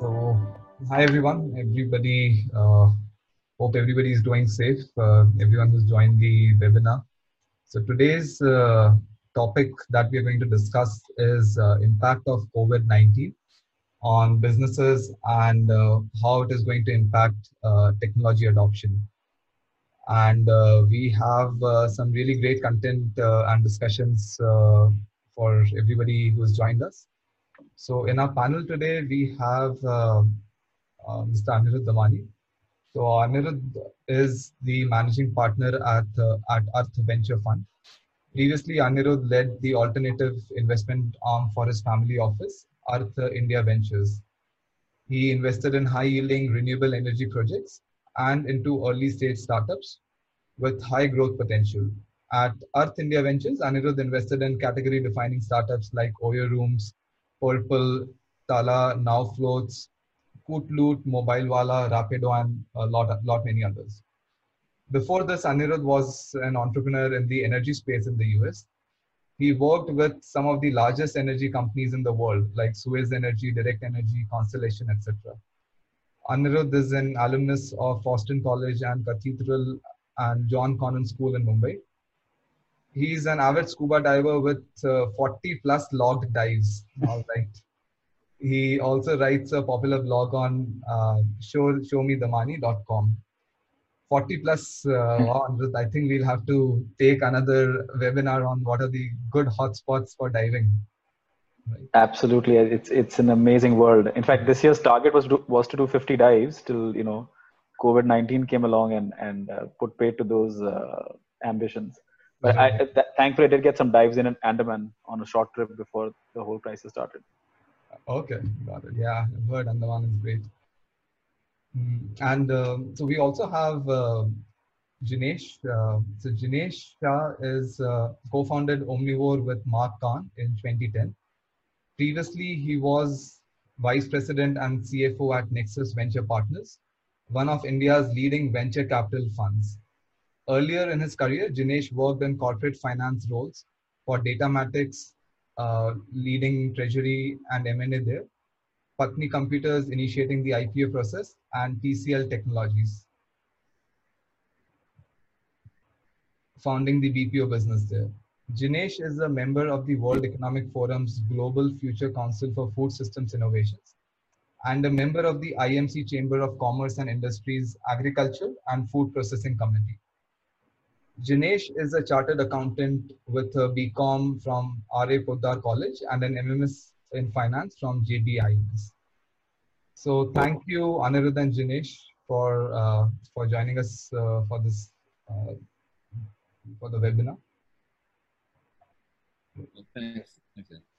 So, hi everyone. Everybody, uh, hope everybody is doing safe. Uh, everyone who's joined the webinar. So today's uh, topic that we are going to discuss is uh, impact of COVID-19 on businesses and uh, how it is going to impact uh, technology adoption. And we have some really great content and discussions for everybody who's joined us. So in our panel today, we have uh, uh, Mr. Anirudh Damani. So Anirudh is the managing partner at, uh, at Arth Venture Fund. Previously, Anirudh led the alternative investment arm for his family office, Arth India Ventures. He invested in high yielding renewable energy projects and into early stage startups with high growth potential. At Arth India Ventures, Anirudh invested in category defining startups like Oyo Rooms, Purplle, Tala, NowFloats, Kootloot, Mobilewalla, Rapido, and a lot, lot many others. Before this, Anirudh was an entrepreneur in the energy space in the US. He worked with some of the largest energy companies in the world, like Suez Energy, Direct Energy, Constellation, etc. Anirudh is an alumnus of Boston College and Cathedral and John Connon School in Mumbai he's an avid scuba diver with uh, 40 plus logged dives. All right. He also writes a popular blog on uh, show, showmethemani.com. 40 plus, uh, hmm. I think we'll have to take another webinar on what are the good hotspots for diving. Right. Absolutely, it's it's an amazing world. In fact, this year's target was to, was to do 50 dives. Till you know, COVID 19 came along and and uh, put paid to those uh, ambitions. But I, th- thankfully, I did get some dives in an Andaman on a short trip before the whole crisis started. Okay, got it. Yeah, I've heard Andaman is great. Mm. And uh, so we also have uh, Jinesh. Uh, so Jinesh Shah is uh, co-founded Omnivore with Mark Kahn in 2010. Previously, he was vice president and CFO at Nexus Venture Partners, one of India's leading venture capital funds. Earlier in his career, Jinesh worked in corporate finance roles for Datamatics, uh, leading treasury and M&A there, Patni Computers initiating the IPO process, and TCL Technologies, founding the BPO business there. Jinesh is a member of the World Economic Forum's Global Future Council for Food Systems Innovations and a member of the IMC Chamber of Commerce and Industries Agriculture and Food Processing Committee. Jinesh is a chartered accountant with a BCom from R.A. Poddar College and an MMS in finance from JBIMS. So thank you, Anirudh and Jinesh, for uh, for joining us uh, for this uh, for the webinar. Thanks.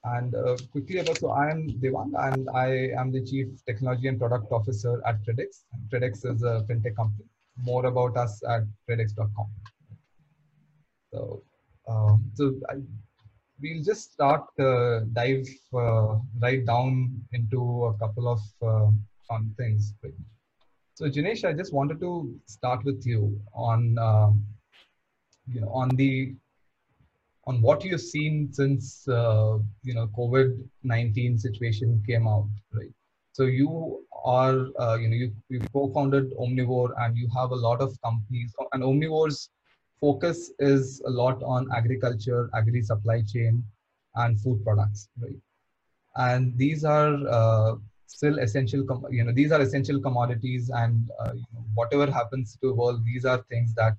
And uh, quickly about so I am Devang and I am the Chief Technology and Product Officer at Tredex. Tredex is a fintech company. More about us at tredex.com. So, uh, so I, we'll just start uh, dive uh, right down into a couple of uh, fun things. So, Jinesh, I just wanted to start with you on um, you know on the on what you've seen since uh, you know COVID nineteen situation came out, right? So you are uh, you know you, you co-founded Omnivore and you have a lot of companies and Omnivore's focus is a lot on agriculture, agri supply chain, and food products, right? And these are uh, still essential, com- you know, these are essential commodities, and uh, you know, whatever happens to the world, these are things that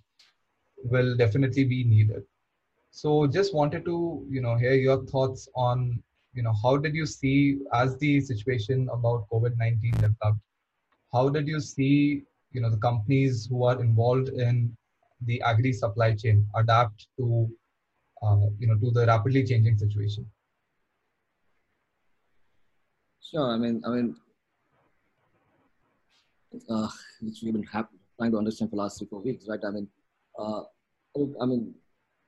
will definitely be needed. So, just wanted to, you know, hear your thoughts on, you know, how did you see as the situation about COVID nineteen developed? How did you see, you know, the companies who are involved in the agri supply chain adapt to uh, you know to the rapidly changing situation? Sure i mean i mean uh, which we've been trying to understand for the last three four weeks right? I mean uh, i mean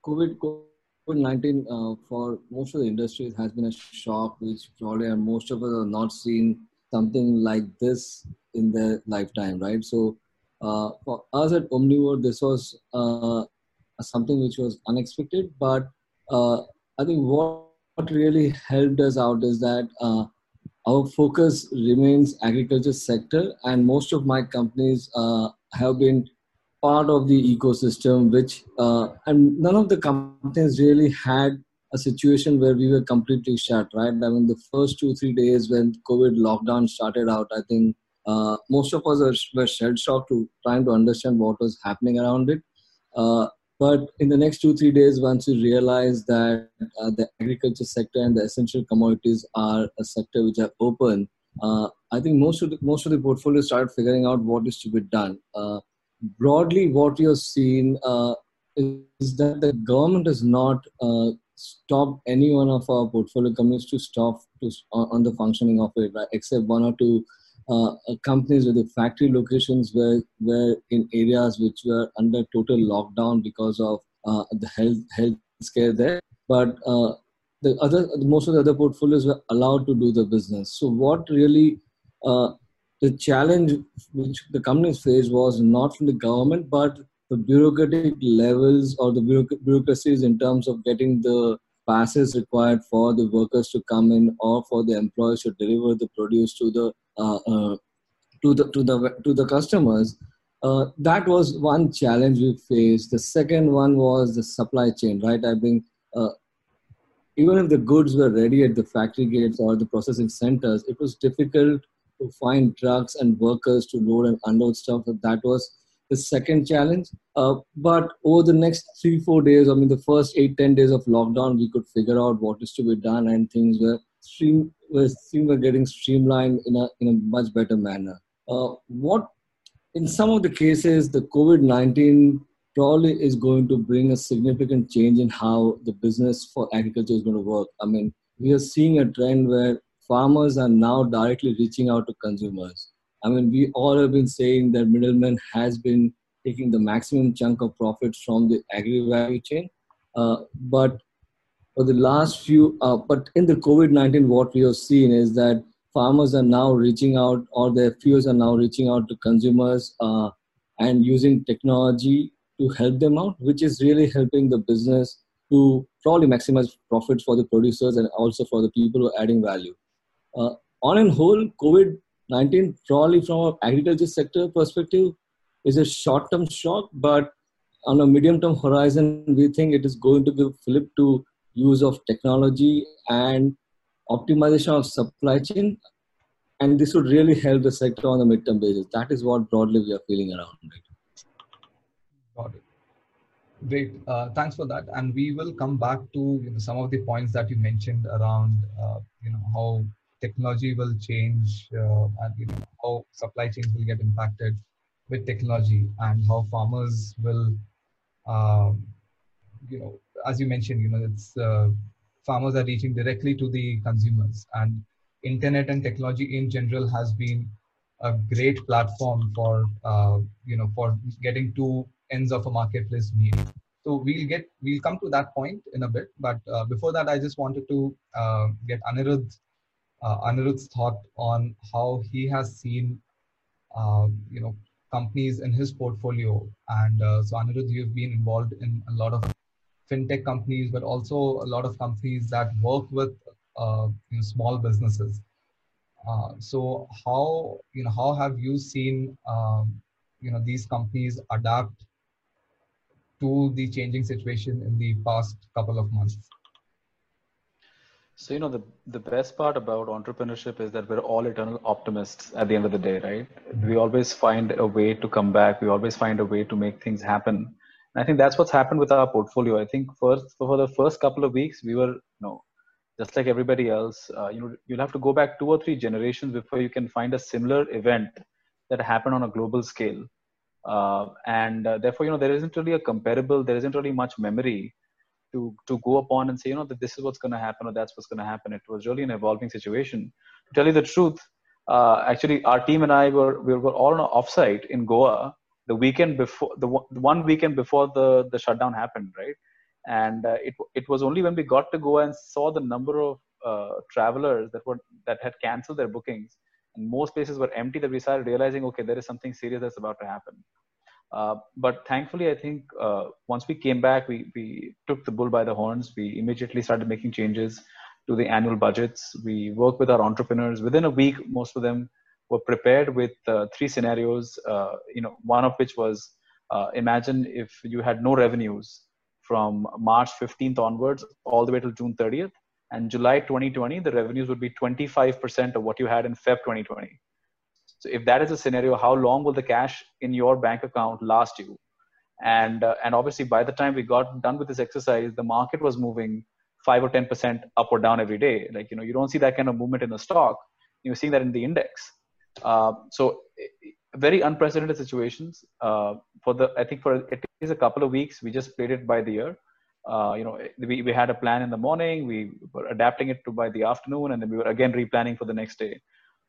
covid covid-19 uh, for most of the industries has been a shock which probably most of us have not seen something like this in their lifetime right? So uh, for us at Omnivore, this was uh, something which was unexpected, but uh, I think what, what really helped us out is that our focus remains agriculture sector, and most of my companies uh, have been part of the ecosystem, which uh, and none of the companies really had a situation where we were completely shut. Right? I mean, the first two three days when COVID lockdown started out, I think uh, most of us were, were shell shocked to trying to understand what was happening around it. Uh, but in the next two, three days, once you realize that uh, the agriculture sector and the essential commodities are a sector which are open, uh, I think most of the, most of the portfolio started figuring out what is to be done. Uh, broadly, what you're seeing uh, is that the government has not stopped any one of our portfolio companies to stop to, on, on the functioning of it, right? except one or two uh, uh, companies with the factory locations were were in areas which were under total lockdown because of uh, the health health scare there. But uh, the other most of the other portfolios were allowed to do the business. So what really uh, the challenge which the companies faced was not from the government but the bureaucratic levels or the bureaucracies in terms of getting the passes required for the workers to come in or for the employees to deliver the produce to the to the to the to the customers. Uh, that was one challenge we faced. The second one was the supply chain. Right, I think even if the goods were ready at the factory gates or the processing centers, it was difficult to find trucks and workers to load and unload stuff. That was the second challenge. Uh, but over the next three, four days, I mean, the first eight, ten days of lockdown, we could figure out what is to be done and things were stream were, things were getting streamlined in a, in a much better manner. Uh, what in some of the cases, the COVID 19 probably is going to bring a significant change in how the business for agriculture is going to work. I mean, we are seeing a trend where farmers are now directly reaching out to consumers. I mean, we all have been saying that middleman has been taking the maximum chunk of profits from the agri value chain. Uh, but for the last few, uh, but in the COVID 19, what we have seen is that farmers are now reaching out, or their fears are now reaching out to consumers uh, and using technology to help them out, which is really helping the business to probably maximize profits for the producers and also for the people who are adding value. Uh, on and whole, COVID 19 probably from an agriculture sector perspective is a short-term shock, but on a medium-term horizon, we think it is going to give flip to use of technology and optimization of supply chain, and this would really help the sector on a mid-term basis. That is what broadly we are feeling around it. Got it. Great. Uh, thanks for that. And we will come back to you know, some of the points that you mentioned around uh, you know how technology will change uh, and you know, how supply chains will get impacted with technology and how farmers will, um, you know, as you mentioned, you know, it's uh, farmers are reaching directly to the consumers and internet and technology in general has been a great platform for, uh, you know, for getting two ends of a marketplace meet. So we'll get, we'll come to that point in a bit. But uh, before that, I just wanted to uh, get Anirudh uh, Anirudh's thought on how he has seen, uh, you know, companies in his portfolio. And uh, so, Anirudh, you've been involved in a lot of fintech companies, but also a lot of companies that work with uh, you know, small businesses. Uh, so, how you know how have you seen um, you know these companies adapt to the changing situation in the past couple of months? So, you know, the, the best part about entrepreneurship is that we're all eternal optimists at the end of the day, right? We always find a way to come back. We always find a way to make things happen. And I think that's what's happened with our portfolio. I think first, for the first couple of weeks, we were, you know, just like everybody else, uh, you know, you'll have to go back two or three generations before you can find a similar event that happened on a global scale. Uh, and uh, therefore, you know, there isn't really a comparable, there isn't really much memory to to go upon and say you know that this is what's going to happen or that's what's going to happen it was really an evolving situation to tell you the truth uh, actually our team and i were we were all on an offsite in goa the weekend before the one weekend before the the shutdown happened right and uh, it it was only when we got to goa and saw the number of uh, travelers that were that had canceled their bookings and most places were empty that we started realizing okay there is something serious that's about to happen uh, but thankfully, I think uh, once we came back, we, we took the bull by the horns. We immediately started making changes to the annual budgets. We work with our entrepreneurs. Within a week, most of them were prepared with uh, three scenarios. Uh, you know, one of which was uh, imagine if you had no revenues from March 15th onwards all the way till June 30th, and July 2020 the revenues would be 25% of what you had in Feb 2020. So if that is a scenario, how long will the cash in your bank account last you? And uh, and obviously by the time we got done with this exercise, the market was moving five or ten percent up or down every day. Like you know, you don't see that kind of movement in the stock. You're seeing that in the index. Uh, so very unprecedented situations. Uh, for the I think for at least a couple of weeks, we just played it by the ear. Uh, you know, we, we had a plan in the morning, we were adapting it to by the afternoon, and then we were again replanning for the next day.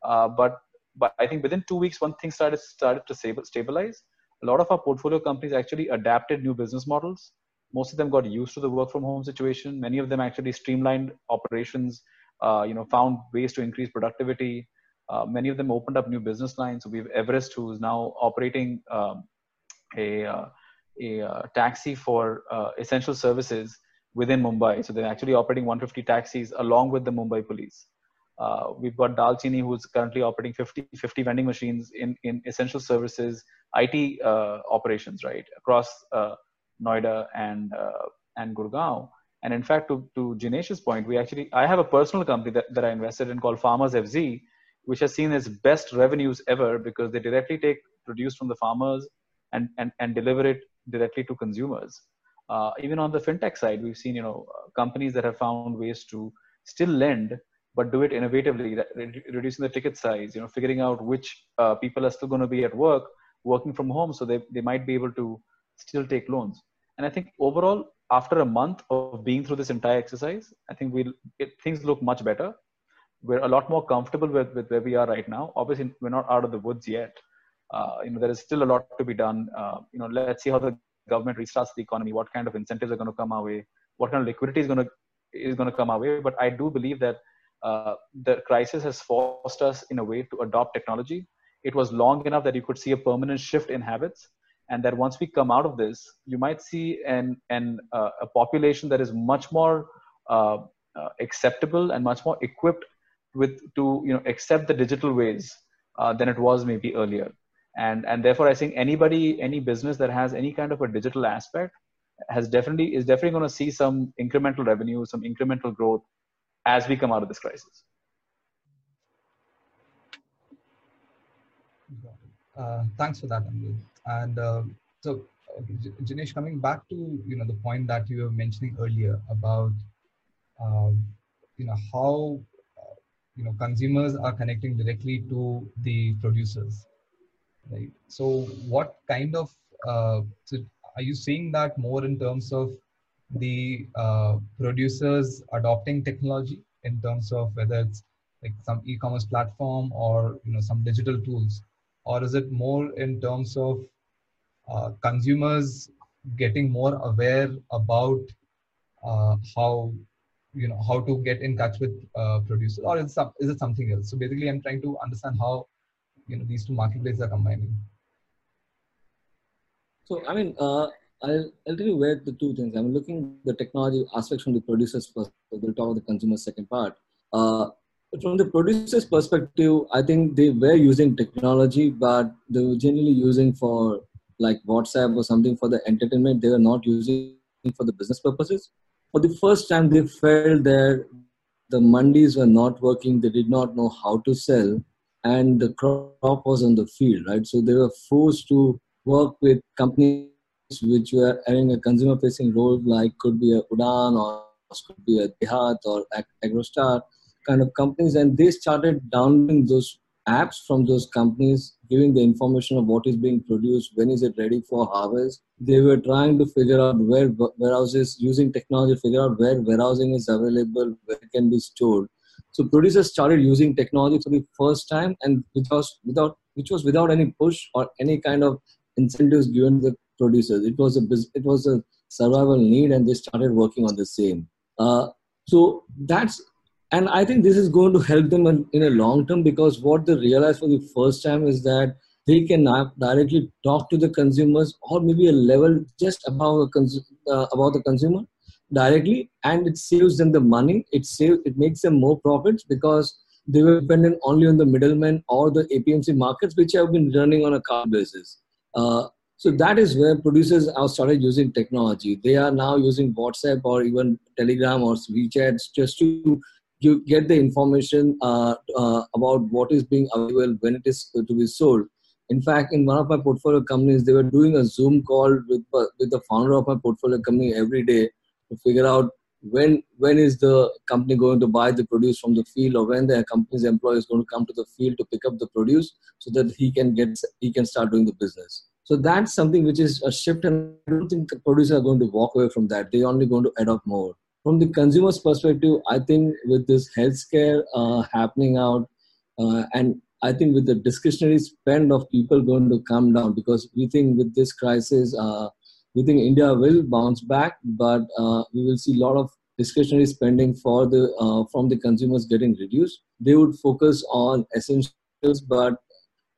Uh, but but I think within two weeks, one thing started started to stabilize. A lot of our portfolio companies actually adapted new business models. Most of them got used to the work from home situation. Many of them actually streamlined operations. Uh, you know, found ways to increase productivity. Uh, many of them opened up new business lines. So we have Everest, who's now operating um, a, uh, a uh, taxi for uh, essential services within Mumbai. So they're actually operating 150 taxis along with the Mumbai police. Uh, we've got Daalchini, who's currently operating 50, 50 vending machines in, in essential services, IT uh, operations, right, across uh, Noida and uh, and Gurgaon. And in fact, to, to Jinesh's point, we actually I have a personal company that, that I invested in called Farmers FZ, which has seen its best revenues ever because they directly take produce from the farmers and and, and deliver it directly to consumers. Uh, even on the fintech side, we've seen you know companies that have found ways to still lend but do it innovatively, reducing the ticket size, you know, figuring out which uh, people are still going to be at work, working from home, so they, they might be able to still take loans. And I think overall, after a month of being through this entire exercise, I think we things look much better. We're a lot more comfortable with, with where we are right now. Obviously, we're not out of the woods yet. Uh, you know, there is still a lot to be done. Uh, you know, let's see how the government restarts the economy. What kind of incentives are going to come our way? What kind of liquidity is going to is going to come our way? But I do believe that uh, the crisis has forced us in a way to adopt technology. It was long enough that you could see a permanent shift in habits, and that once we come out of this, you might see an, an uh, a population that is much more uh, uh acceptable and much more equipped with to you know accept the digital ways uh, than it was maybe earlier. And and therefore, I think anybody, any business that has any kind of a digital aspect has definitely is definitely going to see some incremental revenue, some incremental growth as we come out of this crisis. Uh, thanks for that. And uh, so, uh, Jinesh, coming back to you know the point that you were mentioning earlier about um, you know how you know consumers are connecting directly to the producers, right? So, what kind of uh, so are you seeing that more in terms of the uh, producers adopting technology in terms of whether it's like some e-commerce platform or you know some digital tools or is it more in terms of uh, consumers getting more aware about uh, how you know how to get in touch with uh, producers or is, some, is it something else so basically i'm trying to understand how you know these two marketplaces are combining so i mean uh, I'll, I'll tell you where the two things. I'm looking the technology aspects from the producer's perspective. We'll talk about the consumer second part. Uh, from the producer's perspective, I think they were using technology, but they were generally using for like WhatsApp or something for the entertainment. They were not using for the business purposes. For the first time, they felt that the mandis were not working. They did not know how to sell, and the crop was on the field, right? So they were forced to work with companies which were having a consumer facing role like could be a Udaan or could be a DeHaat or AgroStar kind of companies and they started downloading those apps from those companies giving the information of what is being produced when is it ready for harvest they were trying to figure out where warehouses using technology to figure out where warehousing is available where it can be stored so producers started using technology for the first time and which was without which was without any push or any kind of incentives given the producers. It was a it was a survival need, and they started working on the same. Uh, so that's and I think this is going to help them in, in a long term because what they realize for the first time is that they can directly talk to the consumers or maybe a level just above a cons- uh, about the consumer directly and it saves them the money. It save it makes them more profits because they were dependent only on the middlemen or the apmc markets which have been running on a car basis. Uh, so that is where producers have started using technology. They are now using whatsapp or even telegram or wechat just to you get the information uh, uh, about what is being available when it is to be sold. In fact, in one of my portfolio companies, they were doing a Zoom call with with the founder of my portfolio company every day to figure out when when is the company going to buy the produce from the field or when the company's employee is going to come to the field to pick up the produce so that he can get he can start doing the business. So that's something which is a shift and i don't think the producers are going to walk away from that. They're only going to adopt more from the consumer's perspective i think with this healthcare uh, happening out uh, and I think with the discretionary spend of people going to come down because we think with this crisis, uh, we think India will bounce back, but uh, we will see a lot of discretionary spending for the uh, from the consumers getting reduced. They would focus on essentials, but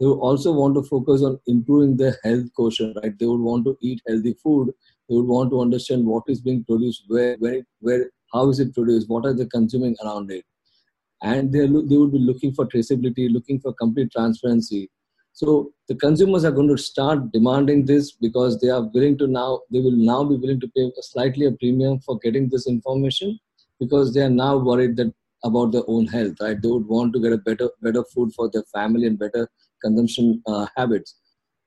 they would also want to focus on improving their health quotient. Right? They would want to eat healthy food. They would want to understand what is being produced, where, where, where, how is it produced, what are they consuming around it and they they would be looking for traceability, looking for complete transparency. So the consumers are going to start demanding this because they are willing to now they will now be willing to pay slightly a premium for getting this information because they are now worried that about their own health. Right? They would want to get a better better food for their family and better consumption uh, habits,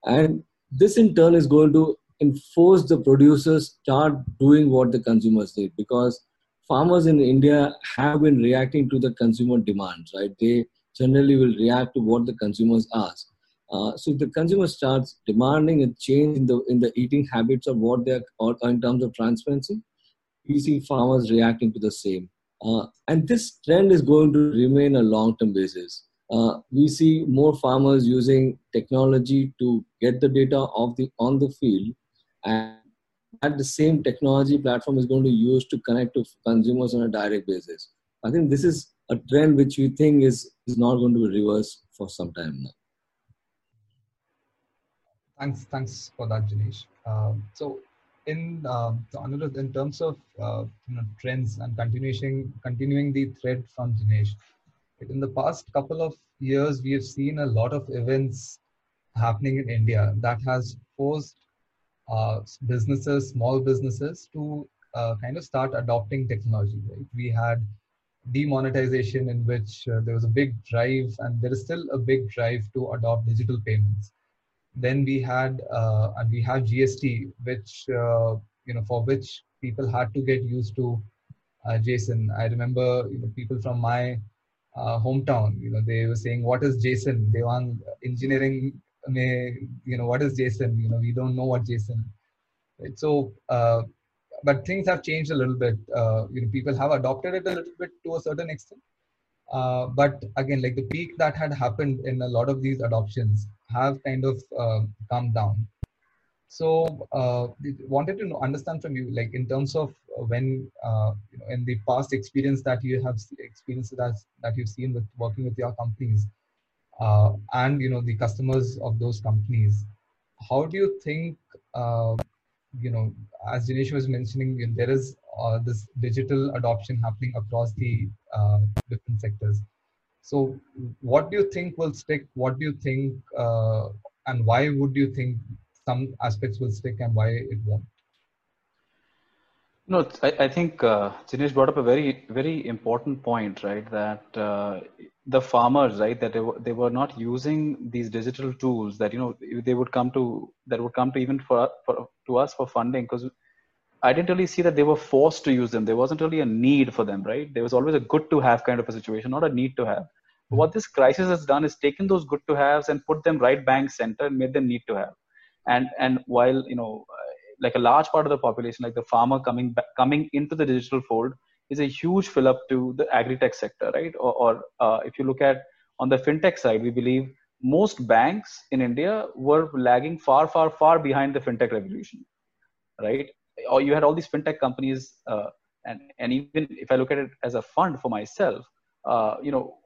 and this in turn is going to enforce the producers start doing what the consumers need because farmers in India have been reacting to the consumer demands, right? They generally will react to what the consumers ask. Uh, so the consumer starts demanding a change in the in the eating habits of what they're or in terms of transparency. We see farmers reacting to the same, uh, and this trend is going to remain a long-term basis. Uh, we see more farmers using technology to get the data of the on the field and that the same technology platform is going to use to connect to consumers on a direct basis. I think this is a trend which we think is, is not going to be reversed for some time now. Thanks, thanks for that, Jinesh. Uh, so, in uh, in terms of uh, you know, trends and continuation, continuing the thread from Jinesh, in the past couple of years, we have seen a lot of events happening in India that has forced businesses, small businesses to uh, kind of start adopting technology. Right? We had demonetization in which uh, there was a big drive, and there is still a big drive to adopt digital payments. Then we had uh, and we have GST, which uh, you know for which people had to get used to uh, JSON. I remember you know people from my hometown, you know, they were saying, "What is JSON?" They want engineering may you know what is json you know we don't know what json right? so uh, but things have changed a little bit. Uh, you know people have adopted it a little bit to a certain extent. Uh, but again like the peak that had happened in a lot of these adoptions have kind of uh, come down. So uh, wanted to understand from you like in terms of when uh, you know in the past experience that you have experienced that that you've seen with working with your companies uh, and you know the customers of those companies. How do you think uh, you know as Jinesh was mentioning there is uh, this digital adoption happening across the uh, different sectors. So what do you think will stick? What do you think uh, and why would you think some aspects will stick and why it won't no, I, I think uh, brought up a very, very important point, right? That uh, the farmers, right, that they were, they were not using these digital tools that you know they would come to that would come to even for, for to us for funding because I didn't really see that they were forced to use them. There wasn't really a need for them, right? There was always a good to have kind of a situation, not a need to have. But what this crisis has done is taken those good to haves and put them right bank center and made them need to have. And and while you know like a large part of the population, like the farmer coming back, coming into the digital fold, is a huge fill up to the agri-tech sector, right? Or, or uh, if you look at on the fintech side, we believe most banks in India were lagging far, far, far behind the fintech revolution, right? Or you had all these fintech companies, uh, and and even if I look at it as a fund for myself, uh, you know,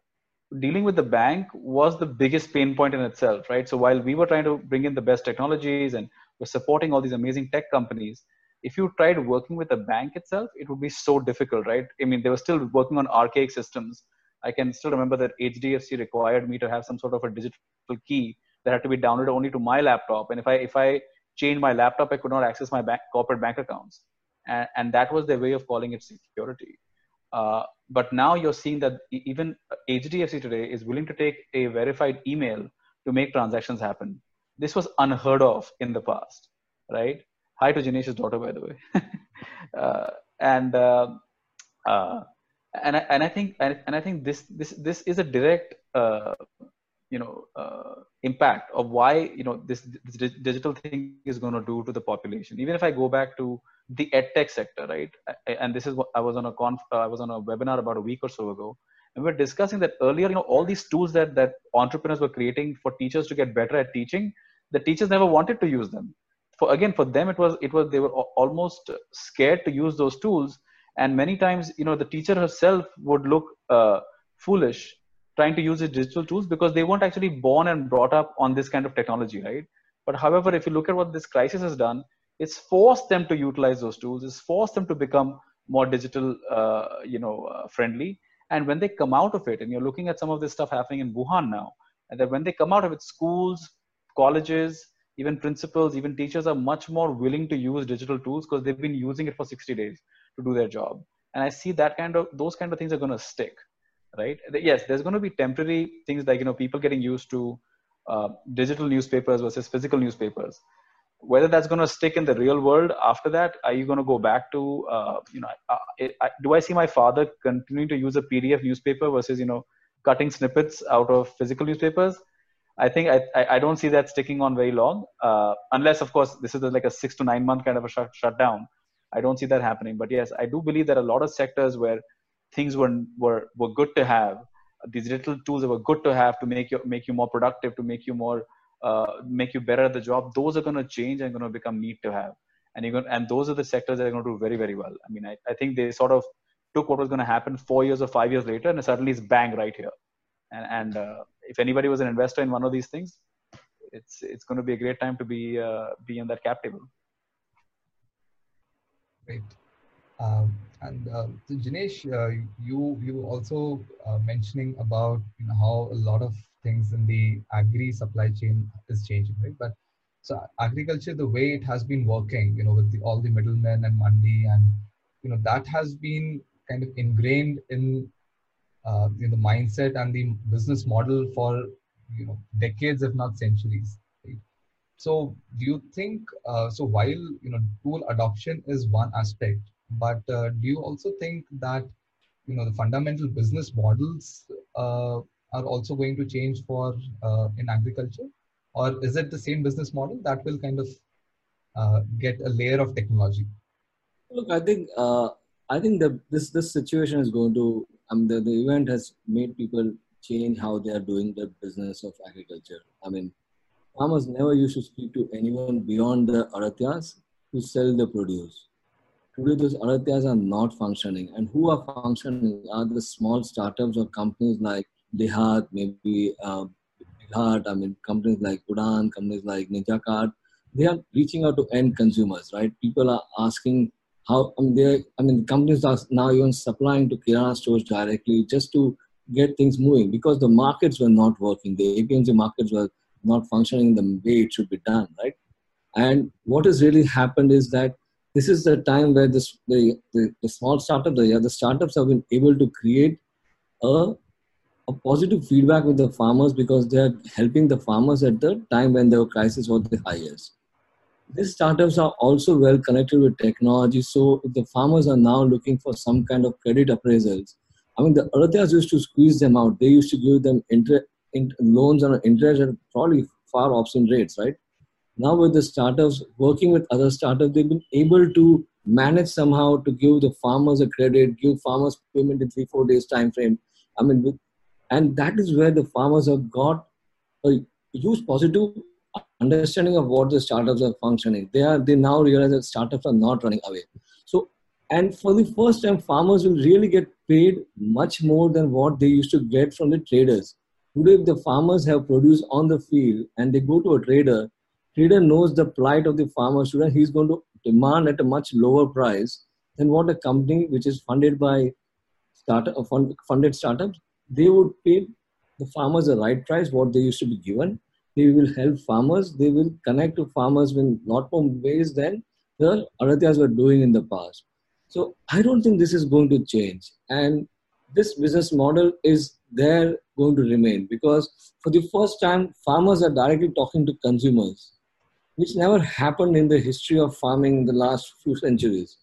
dealing with the bank was the biggest pain point in itself, right? So while we were trying to bring in the best technologies and we're supporting all these amazing tech companies, if you tried working with a bank itself, it would be so difficult, right? I mean, they were still working on archaic systems. I can still remember that HDFC required me to have some sort of a digital key that had to be downloaded only to my laptop. And if I if I changed my laptop, I could not access my bank, corporate bank accounts. And, and that was their way of calling it security. Uh, but now you're seeing that even HDFC today is willing to take a verified email to make transactions happen. This was unheard of in the past, right? Hi to Jinesh's daughter, by the way. uh, and uh, uh, and I, and I think and, I think this this this is a direct uh, you know uh, impact of why you know this, this digital thing is going to do to the population. Even if I go back to the edtech sector, right? And this is what I was on a conf, uh, I was on a webinar about a week or so ago, and we are discussing that earlier. You know, all these tools that that entrepreneurs were creating for teachers to get better at teaching, the teachers never wanted to use them. For again for them it was it was they were almost scared to use those tools. And many times you know the teacher herself would look uh, foolish trying to use these digital tools because they weren't actually born and brought up on this kind of technology right? But however if you look at what this crisis has done it's forced them to utilize those tools. It's forced them to become more digital uh, you know uh, friendly. And when they come out of it and you're looking at some of this stuff happening in wuhan now and that when they come out of it schools colleges even principals, even teachers are much more willing to use digital tools because they've been using it for 60 days to do their job. And I see that kind of those kind of things are going to stick, right? Yes, there's going to be temporary things like you know people getting used to uh, digital newspapers versus physical newspapers. Whether that's going to stick in the real world after that, are you going to go back to uh, you know? Uh, it, I, do I see my father continuing to use a PDF newspaper versus you know cutting snippets out of physical newspapers? I think I, I don't see that sticking on very long, uh, unless of course this is like a six to nine month kind of a shut, shutdown. I don't see that happening. But yes, I do believe are a lot of sectors where things were were were good to have. These little tools that were good to have to make you make you more productive, to make you more uh, make you better at the job. Those are going to change and going to become need to have. And you're going, and those are the sectors that are going to do very very well. I mean, I, I think they sort of took what was going to happen four years or five years later, and suddenly it's bang right here. And, and uh, if anybody was an investor in one of these things, it's it's going to be a great time to be uh, be in that cap table. Great. Um, and uh, so uh, you you also uh, mentioning about you know how a lot of things in the agri supply chain is changing, right? But so agriculture, the way it has been working, you know, with the, all the middlemen and mandi, and you know that has been kind of ingrained in uh, the mindset and the business model for you know decades, if not centuries. Right? So, do you think uh, so? While you know, tool adoption is one aspect, but uh, do you also think that you know the fundamental business models uh, are also going to change for uh, in agriculture, or is it the same business model that will kind of uh, get a layer of technology? Look, I think I think that this this situation is going to Mean, the, the event has made people change how they are doing the business of agriculture. I mean, farmers never used to speak to anyone beyond the aratyas to sell the produce. Today, those aratyas are not functioning. And who are functioning are the small startups or companies like DeHaat, maybe uh, I mean, companies like Udaan, companies like NinjaCart. They are reaching out to end consumers, right? People are asking how um, they, I mean companies are now even supplying to Kirana stores directly just to get things moving because the markets were not working. The APMC markets were not functioning the way it should be done, right? And what has really happened is that this is the time where this, the, the, the small startups, the, the startups have been able to create a, a positive feedback with the farmers because they are helping the farmers at the time when the crisis was the highest these startups are also well connected with technology. So the farmers are now looking for some kind of credit appraisals, I mean, the Aratyas used to squeeze them out. They used to give them inter- in- loans on interest at probably far obscene rates, right? Now with the startups working with other startups, they've been able to manage somehow to give the farmers a credit, give farmers payment in three, four days time frame. I mean, and that is where the farmers have got a huge positive understanding of what the startups are functioning. They are they now realize that startups are not running away. So and for the first time, farmers will really get paid much more than what they used to get from the traders. Today, if the farmers have produce on the field and they go to a trader, trader knows the plight of the farmer student. He's going to demand at a much lower price than what a company which is funded by startup, fund, funded startups, they would pay the farmers the right price, what they used to be given. They will help farmers. They will connect to farmers in lot more ways than the Aratyas were doing in the past. So I don't think this is going to change. And this business model is there going to remain because for the first time, farmers are directly talking to consumers, which never happened in the history of farming in the last few centuries.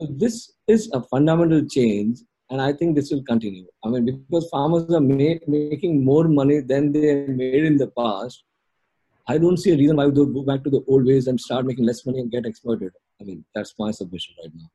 So this is a fundamental change, and I think this will continue. I mean, because farmers are making more money than they made in the past, I don't see a reason why they would go back to the old ways and start making less money and get exploited. I mean, that's my submission right now.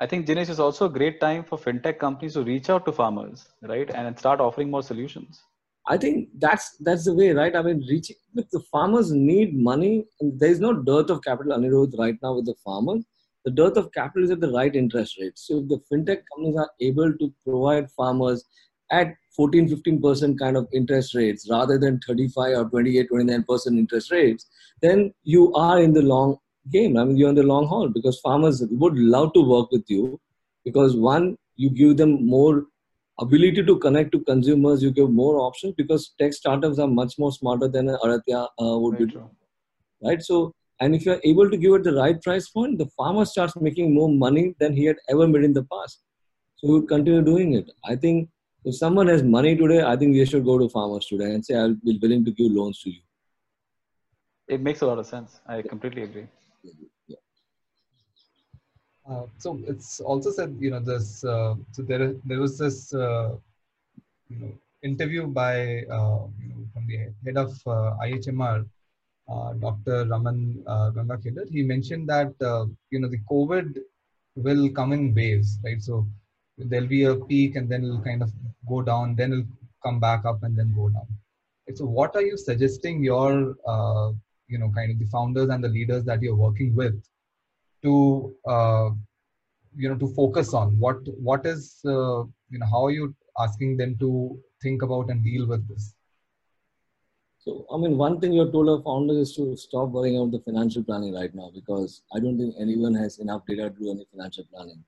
I think Jinesh is also a great time for fintech companies to reach out to farmers, right, and start offering more solutions. I think that's that's the way, right? I mean, reaching the farmers need money. And there is no dearth of capital, Anirudh, right now with the farmers. The dearth of capital is at the right interest rate. So if the fintech companies are able to provide farmers at 14, 15% kind of interest rates rather than 35 or 28, 29% interest rates, then you are in the long game. I mean, you're in the long haul because farmers would love to work with you because one, you give them more ability to connect to consumers, you give more options because tech startups are much more smarter than Aratya uh, would Very be. True. Right. So, and if you're able to give it the right price point, the farmer starts making more money than he had ever made in the past. So, he would continue doing it. I think if someone has money today, I think they should go to farmers today and say, I'll be willing to give loans to you. It makes a lot of sense. I completely agree. Uh, so it's also said, you know, this. Uh, so there, there was this, uh, you know, interview by uh, you know, from the head of uh, IHMR, Dr. Raman uh. He mentioned that you know the COVID will come in waves, right? So there'll be a peak and then it'll kind of go down, then it'll come back up and then go down. So what are you suggesting your you know kind of the founders and the leaders that you're working with to uh, you know to focus on what what is uh, you know how are you asking them to think about and deal with this so i mean one thing you're told our founders is to stop worrying about the financial planning right now because i don't think anyone has enough data to do any financial planning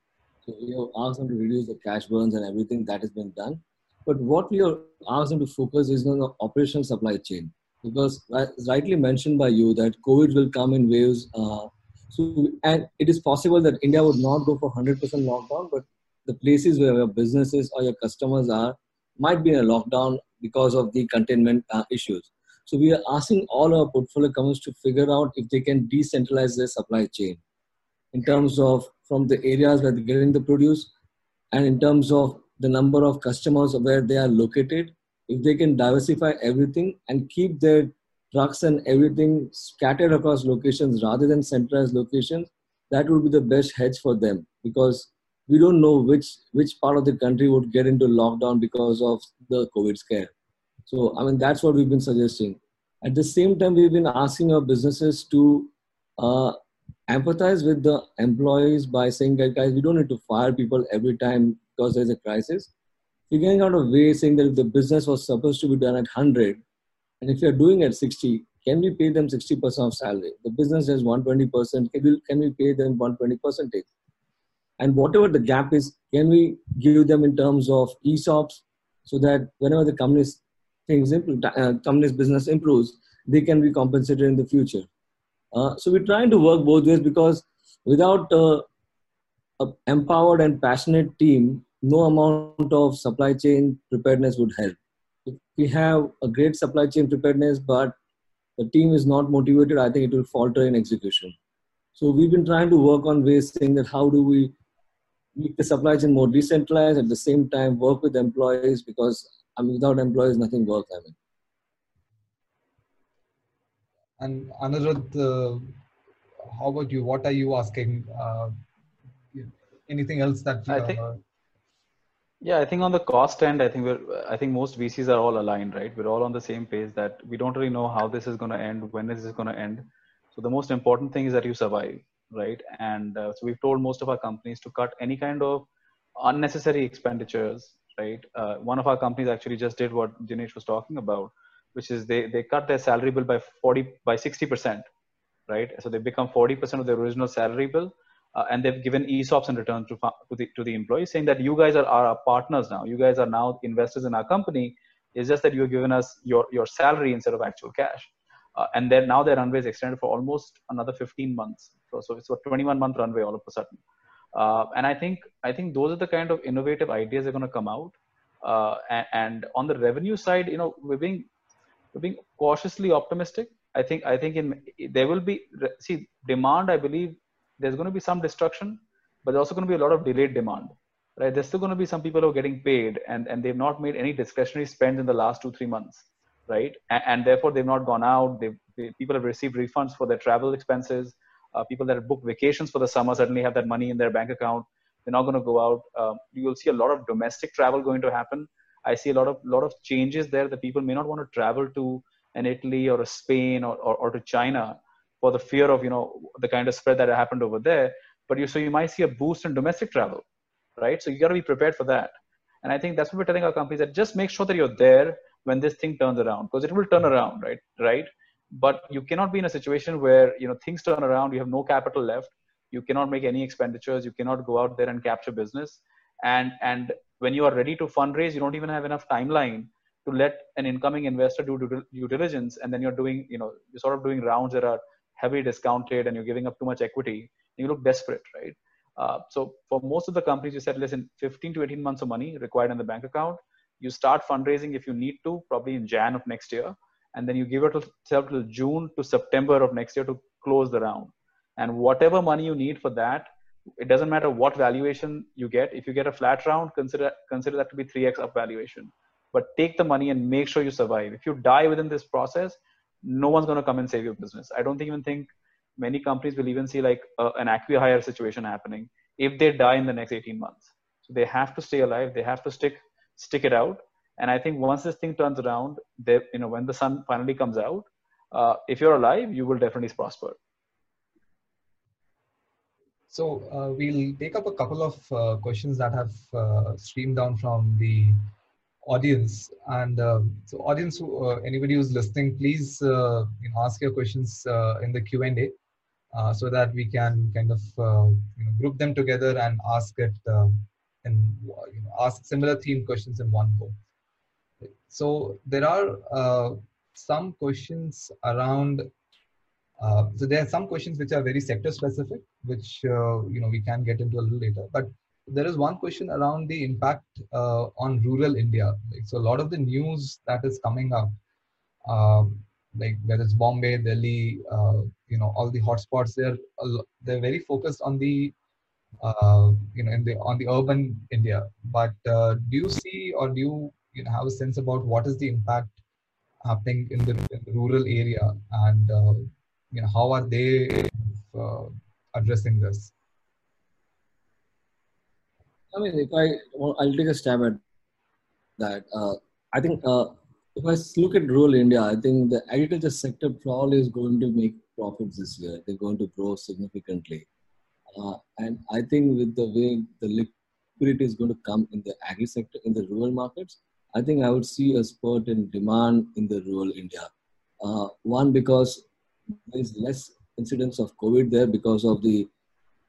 so have asked them to reduce the cash burns and everything that has been done but what we are asked them to focus is on the operational supply chain because rightly mentioned by you that COVID will come in waves. Uh, so, and it is possible that India would not go for 100% lockdown, but the places where your businesses or your customers are might be in a lockdown because of the containment uh, issues. So, we are asking all our portfolio companies to figure out if they can decentralize their supply chain in terms of from the areas where they're getting the produce and in terms of the number of customers where they are located if they can diversify everything and keep their trucks and everything scattered across locations rather than centralized locations, that would be the best hedge for them because we don't know which which part of the country would get into lockdown because of the COVID scare. So I mean that's what we've been suggesting. At the same time, we've been asking our businesses to uh, empathize with the employees by saying that guys, we don't need to fire people every time because there's a crisis. Figuring out a way saying that if the business was supposed to be done at 100 and if you're doing at 60 can we pay them 60% of salary? The business has 120% can we, can we pay them 120 percentage and whatever the gap is can we give them in terms of esops so that whenever the company's things improve, uh, company's business improves they can be compensated in the future uh, so we're trying to work both ways because without uh, empowered and passionate team no amount of supply chain preparedness would help. If we have a great supply chain preparedness, but the team is not motivated, I think it will falter in execution. So we've been trying to work on ways saying that how do we make the supply chain more decentralized at the same time work with employees because I mean without employees nothing works. I mean. And Anirudh, uh, how about you? What are you asking? Uh, anything else that uh, I think yeah, I think on the cost end, I think we're, I think most VCs are all aligned, right? We're all on the same page that we don't really know how this is going to end, when is this going to end. So the most important thing is that you survive, right? And uh, so we've told most of our companies to cut any kind of unnecessary expenditures, right? Uh, one of our companies actually just did what Jinesh was talking about, which is they they cut their salary bill by 40 by 60 percent, right? So they become 40% of their original salary bill, uh, and they've given ESOPs in return to, to the to the employees, saying that you guys are, are our partners now. You guys are now investors in our company. It's just that you're giving us your your salary instead of actual cash. Uh, and then now their runway is extended for almost another 15 months. So, so it's a 21 month runway all of a sudden. Uh, and I think I think those are the kind of innovative ideas that are going to come out. Uh, and, and, on the revenue side, you know, we're being we're being cautiously optimistic. I think I think in there will be see demand. I believe there's going to be some destruction, but there's also going to be a lot of delayed demand. Right? There's still going to be some people who are getting paid and, and they've not made any discretionary spends in the last two three months right? And, and therefore they've not gone out. They, they, people have received refunds for their travel expenses. Uh, people that have booked vacations for the summer suddenly have that money in their bank account. They're not going to go out. Um, you will see a lot of domestic travel going to happen. I see a lot of lot of changes there that people may not want to travel to an Italy or a Spain or, or, or to China for the fear of you know the kind of spread that happened over there. But you so you might see a boost in domestic travel, right? So you got to be prepared for that. And I think that's what we're telling our companies that just make sure that you're there when this thing turns around because it will turn around right right but you cannot be in a situation where you know things turn around you have no capital left you cannot make any expenditures you cannot go out there and capture business. And and when you are ready to fundraise you don't even have enough timeline to let an incoming investor do due diligence. And then you're doing you know you're sort of doing rounds that are heavily discounted and you're giving up too much equity you look desperate right? Uh, so for most of the companies you said listen 15 to 18 months of money required in the bank account. You start fundraising if you need to probably in jan of next year and then you give it yourself till june to september of next year to close the round. And whatever money you need for that it doesn't matter what valuation you get. If you get a flat round consider consider that to be 3x up valuation. But take the money and make sure you survive. If you die within this process no one's going to come and save your business. I don't even think many companies will even see like a, an acqui-hire situation happening if they die in the next 18 months. So they have to stay alive. They have to stick stick it out. And I think once this thing turns around, they, you know, when the sun finally comes out, uh, if you're alive, you will definitely prosper. So uh, we'll take up a couple of uh, questions that have uh, streamed down from the audience. And um, so, audience, uh, anybody who's listening, please uh, you know, ask your questions in the Q and A, so that we can kind of you know, group them together and ask it and you know, ask similar theme questions in one go. So there are uh, some questions around. Uh, so there are some questions which are very sector specific, which uh, you know we can get into a little later. But there is one question around the impact uh, on rural India. Like, so a lot of the news that is coming up, um, like whether it's Bombay, Delhi, uh, you know, all the hotspots, they're they're very focused on the uh, you know in the on the urban India. But uh, do you see or do you you know have a sense about what is the impact happening in the, in the rural area and uh, you know how are they uh, addressing this? I mean, if I well, I'll take a stab at that. Uh, I think uh, if I look at rural India, I think the agriculture sector probably is going to make profits this year. They're going to grow significantly. Uh, and I think with the way the liquidity is going to come in the agri sector, in the rural markets, I think I would see a spurt in demand in the rural India. Uh, one, because there is less incidence of COVID there because of the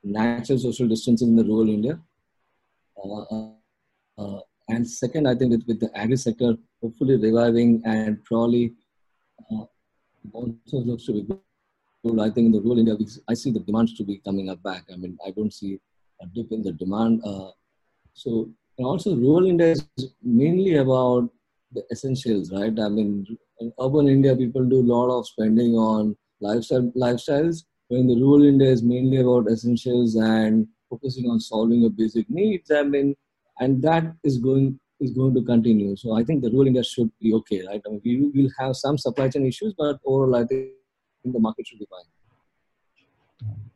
natural social distancing in the rural India. Uh, uh, uh and second, I think with, with the agri sector hopefully reviving and probably uh, also looks to be good. I think in the rural India, I see the demands to be coming up back. I mean, I don't see a dip in the demand. Uh, so, and also rural India is mainly about the essentials, right? I mean, in urban India, people do a lot of spending on lifestyle lifestyles. When the rural India is mainly about essentials and focusing on solving your basic needs. I mean, and that is going is going to continue. So I think the rural India should be okay, right? I mean, we will have some supply chain issues, but overall, I think think the market should be fine.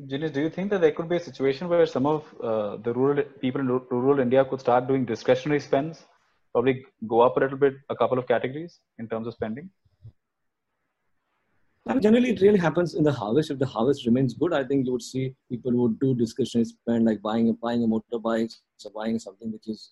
Jinesh, do you think that there could be a situation where some of uh, the rural people in rural India could start doing discretionary spends, probably go up a little bit, a couple of categories in terms of spending? And generally, it really happens in the harvest. If the harvest remains good, I think you would see people would do discretionary spend, like buying a buying a motorbike, or buying something which is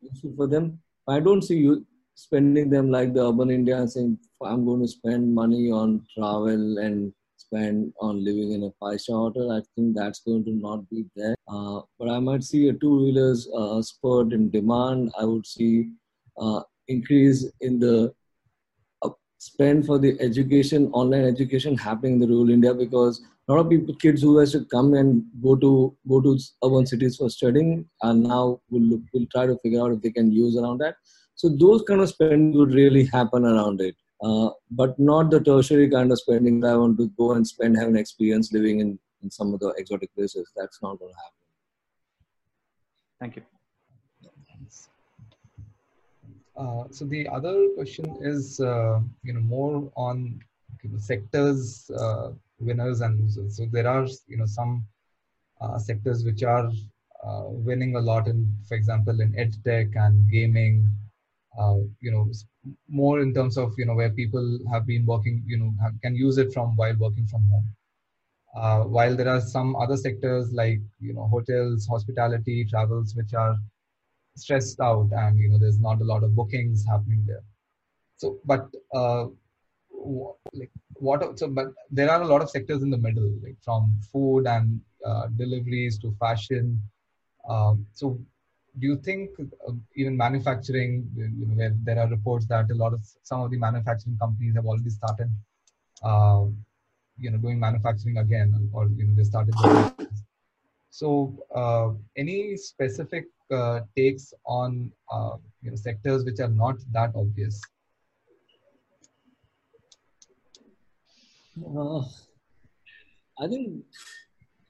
useful for them. I don't see you spending them like the urban India saying, I'm going to spend money on travel and spend on living in a five star hotel. I think that's going to not be there. Uh, but I might see a two wheelers uh, spurt in demand. I would see uh, increase in the uh, spend for the education, online education happening in the rural India because a lot of people, kids who used to come and go to go to urban cities for studying, and now will will try to figure out if they can use around that. So those kind of spend would really happen around it, uh, but not the tertiary kind of spending that I want to go and spend, have an experience living in, in some of the exotic places. That's not going to happen. Thank you. Uh, so the other question is, uh, you know, more on you know, sectors, uh, winners and losers. So there are, you know, some uh, sectors which are uh, winning a lot in, for example, in edtech and gaming. Uh, you know, more in terms of you know where people have been working, you know, have, can use it from while working from home. while there are some other sectors like you know hotels, hospitality, travels, which are stressed out and you know there's not a lot of bookings happening there so but uh, like what so but there are a lot of sectors in the middle like from food and uh, deliveries to fashion um, so do you think uh, even manufacturing you know, where there are reports that a lot of some of the manufacturing companies have already started uh, you know doing manufacturing again or you know they started so uh, any specific uh, takes on uh, you know, sectors which are not that obvious? Uh, I think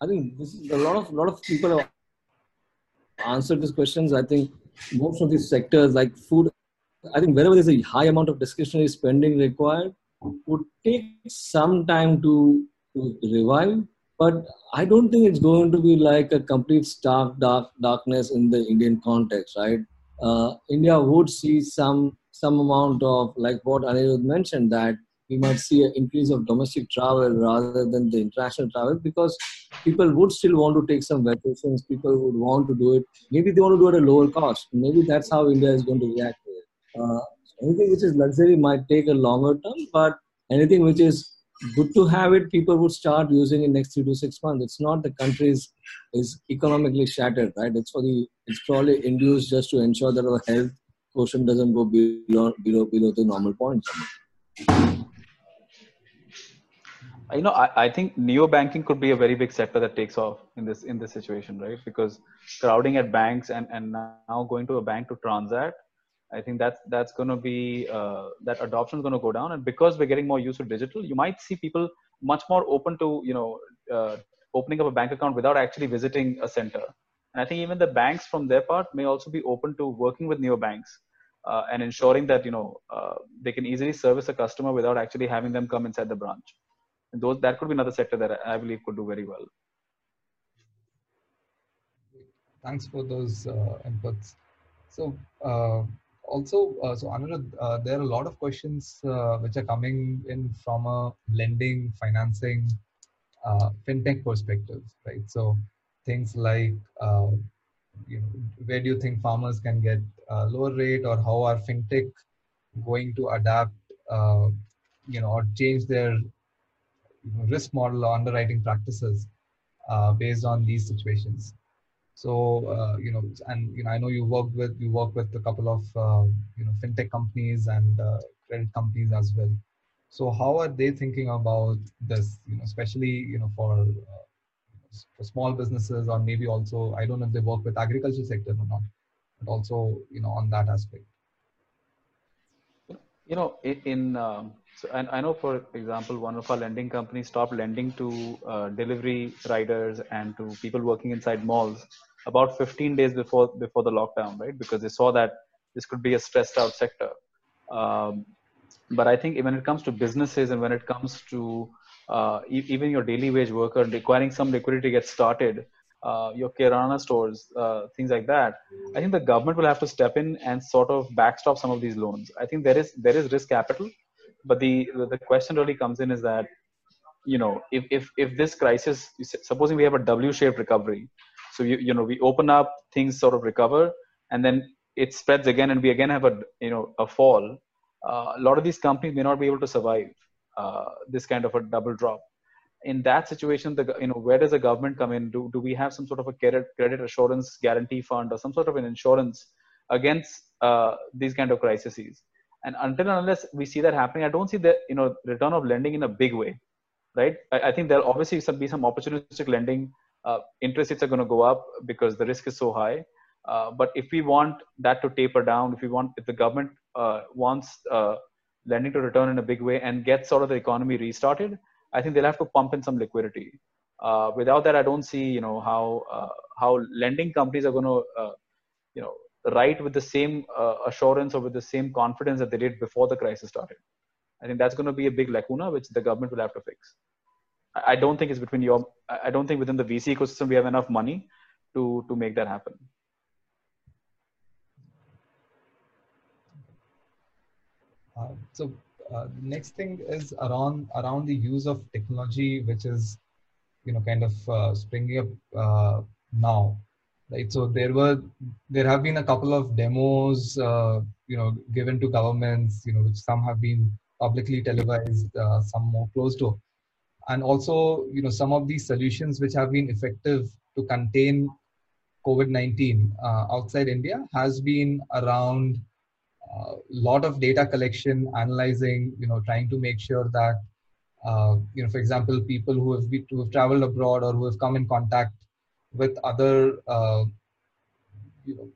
I think this is a lot of lot of people have answered these questions. I think most of these sectors like food, I think wherever there's a high amount of discretionary spending required, would take some time to, to revive but I don't think it's going to be like a complete stark dark darkness in the Indian context, right? Uh, India would see some some amount of like what Anirudh mentioned that we might see an increase of domestic travel rather than the international travel because people would still want to take some vacations. People would want to do it. Maybe they want to do it at a lower cost. Maybe that's how India is going to react to it. Uh, anything which is luxury might take a longer term, but anything which is good to have it people would start using in next three to six months it's not the country is, economically shattered right it's for the it's probably induced just to ensure that our health quotient doesn't go below below below the normal points you know I, I think neo banking could be a very big sector that takes off in this in this situation right because crowding at banks and and now going to a bank to transact I think that's that's going to be uh, that adoption is going to go down, and because we're getting more used to digital, you might see people much more open to you know uh, opening up a bank account without actually visiting a center. And I think even the banks, from their part, may also be open to working with neobanks uh, and ensuring that you know uh, they can easily service a customer without actually having them come inside the branch. And those that could be another sector that I believe could do very well. Thanks for those uh, inputs. So uh, also, uh, so Anirudh, uh, there are a lot of questions uh, which are coming in from a lending, financing, uh, fintech perspective, right? So things like, you know, where do you think farmers can get a lower rate, or how are fintech going to adapt, uh, you know, or change their risk model or underwriting practices based on these situations? So uh, you know, and you know, I know you worked with you work with a couple of uh, you know fintech companies and uh, credit companies as well. So how are they thinking about this? You know, especially you know for uh, for small businesses or maybe also I don't know if they work with agriculture sector or not, but also you know on that aspect. You know, in um, so and I know for example, one of our lending companies stopped lending to uh, delivery riders and to people working inside malls about 15 days before before the lockdown, right? Because they saw that this could be a stressed out sector. Um, but I think when it comes to businesses and when it comes to uh, e- even your daily wage worker requiring some liquidity to get started, uh, your kirana stores, uh, things like that. I think the government will have to step in and sort of backstop some of these loans. I think there is there is risk capital, but the the question really comes in is that you know if if if this crisis, supposing we have a W-shaped recovery, so you you know we open up, things sort of recover, and then it spreads again and we again have a you know a fall, uh, a lot of these companies may not be able to survive uh, this kind of a double drop. In that situation, the you know where does the government come in? Do do we have some sort of a credit credit assurance guarantee fund or some sort of an insurance against uh, these kind of crises? And until and unless we see that happening, I don't see the you know return of lending in a big way, right? I, I think there'll obviously some, be some opportunistic lending. Uh, interest rates are going to go up because the risk is so high. Uh, but if we want that to taper down, if we want, if the government uh, wants uh, lending to return in a big way and get sort of the economy restarted, I think they'll have to pump in some liquidity. Uh, without that, I don't see, you know, how uh, how lending companies are going to, you know, write with the same assurance or with the same confidence that they did before the crisis started. I think that's going to be a big lacuna which the government will have to fix. I don't think it's between your. I don't think within the VC ecosystem we have enough money to to make that happen. Uh, so uh, next thing is around around the use of technology, which is you know kind of uh, springing up uh, now, right? So there were there have been a couple of demos, uh, you know, given to governments, you know, which some have been publicly televised, uh, some more closed door, and also you know some of these solutions which have been effective to contain COVID-19 outside India has been around a uh, lot of data collection, analyzing, you know, trying to make sure that, uh, you know, for example, people who have, been, who have traveled abroad or who have come in contact with other, uh, you know,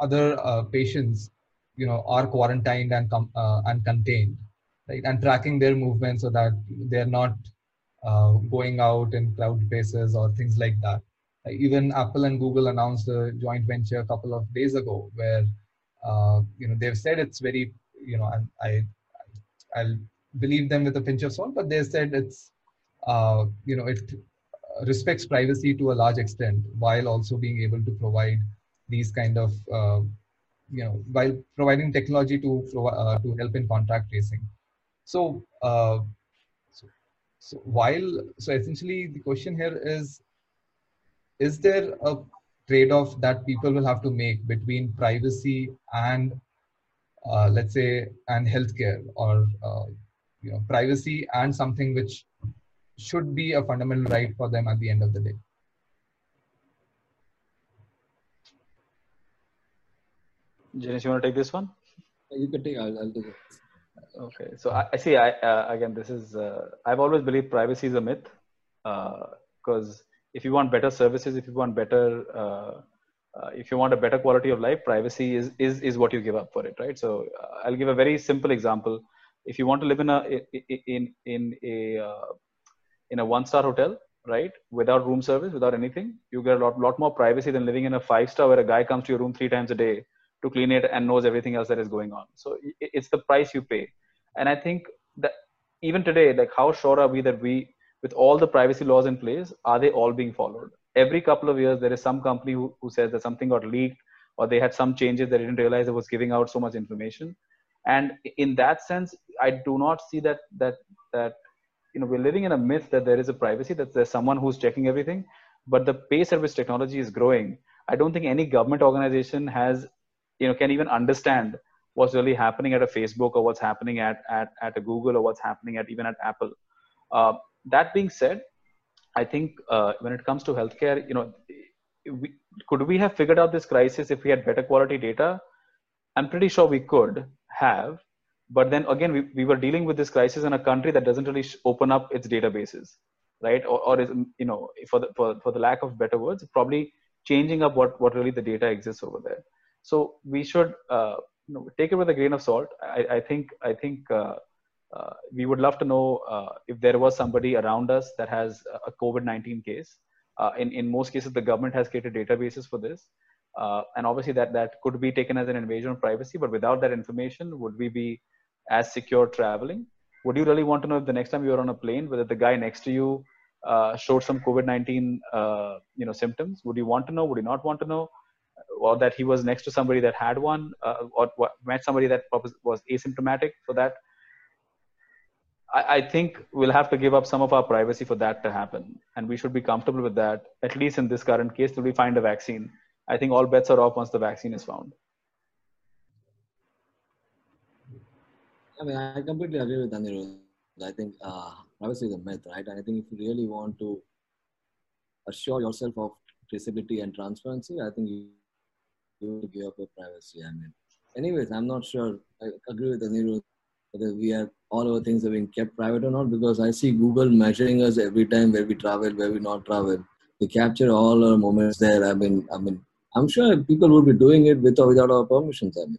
other uh, patients, you know, are quarantined and com- uh, and contained, right, and tracking their movement so that they're not uh, going out in crowd spaces or things like that. Even Apple and Google announced a joint venture a couple of days ago where you know they've said it's very you know and I I'll believe them with a pinch of salt, but they said it's uh, you know it respects privacy to a large extent while also being able to provide these kind of uh, you know while providing technology to uh, to help in contact tracing. So, uh, so so while so essentially the question here is is there a trade-off that people will have to make between privacy and uh, let's say and healthcare or uh, you know privacy and something which should be a fundamental right for them at the end of the day Jinesh, you want to take this one? You can take. I'll, I'll take it. Okay, so I, I see. I uh, again, this is. Uh, I've always believed privacy is a myth, because uh, if you want better services, if you want better, uh, uh, if you want a better quality of life, privacy is is is what you give up for it, right? So uh, I'll give a very simple example. If you want to live in a in in a uh, in a one star hotel, right, without room service, without anything, you get a lot lot more privacy than living in a five star where a guy comes to your room three times a day to clean it and knows everything else that is going on. So it's the price you pay, and I think that even today, like how sure are we that we with all the privacy laws in place, are they all being followed? Every couple of years, there is some company who, who says that something got leaked or they had some changes that didn't realize it was giving out so much information. And in that sense, I do not see that that that you know we're living in a myth that there is a privacy that there's someone who's checking everything, but the pace at which technology is growing, I don't think any government organization has you know can even understand what's really happening at a Facebook or what's happening at at, at a Google or what's happening at even at Apple. Uh, that being said, I think uh, when it comes to healthcare, you know, we, could we have figured out this crisis if we had better quality data? I'm pretty sure we could have, but then again, we, we were dealing with this crisis in a country that doesn't really open up its databases, right? Or, or is you know, for the for, for the lack of better words, probably changing up what what really the data exists over there. So we should uh, you know take it with a grain of salt. I, I think I think. Uh, we would love to know uh, if there was somebody around us that has a COVID-19 case. Uh, in, in most cases, the government has created databases for this. and obviously that, that could be taken as an invasion of privacy, but without that information, would we be as secure traveling? Would you really want to know if the next time you're on a plane, whether the guy next to you uh, showed some COVID-19, uh, you know, symptoms? Would you want to know? Would you not want to know? Or that he was next to somebody that had one, uh, or met somebody that was asymptomatic for that? I, think we'll have to give up some of our privacy for that to happen. And we should be comfortable with that, at least in this current case, till we find a vaccine. I think all bets are off once the vaccine is found. I mean, I completely agree with Anirudh. I think uh, privacy is a myth, right? And I think if you really want to assure yourself of traceability and transparency, I think you, you give up your privacy. I mean, anyways, I'm not sure. I agree with Anirudh whether we have all our things are being kept private or not because I see Google measuring us every time where we travel, where we not travel. They capture all our moments there. I mean, I mean, I'm sure people would be doing it with or without our permissions. I mean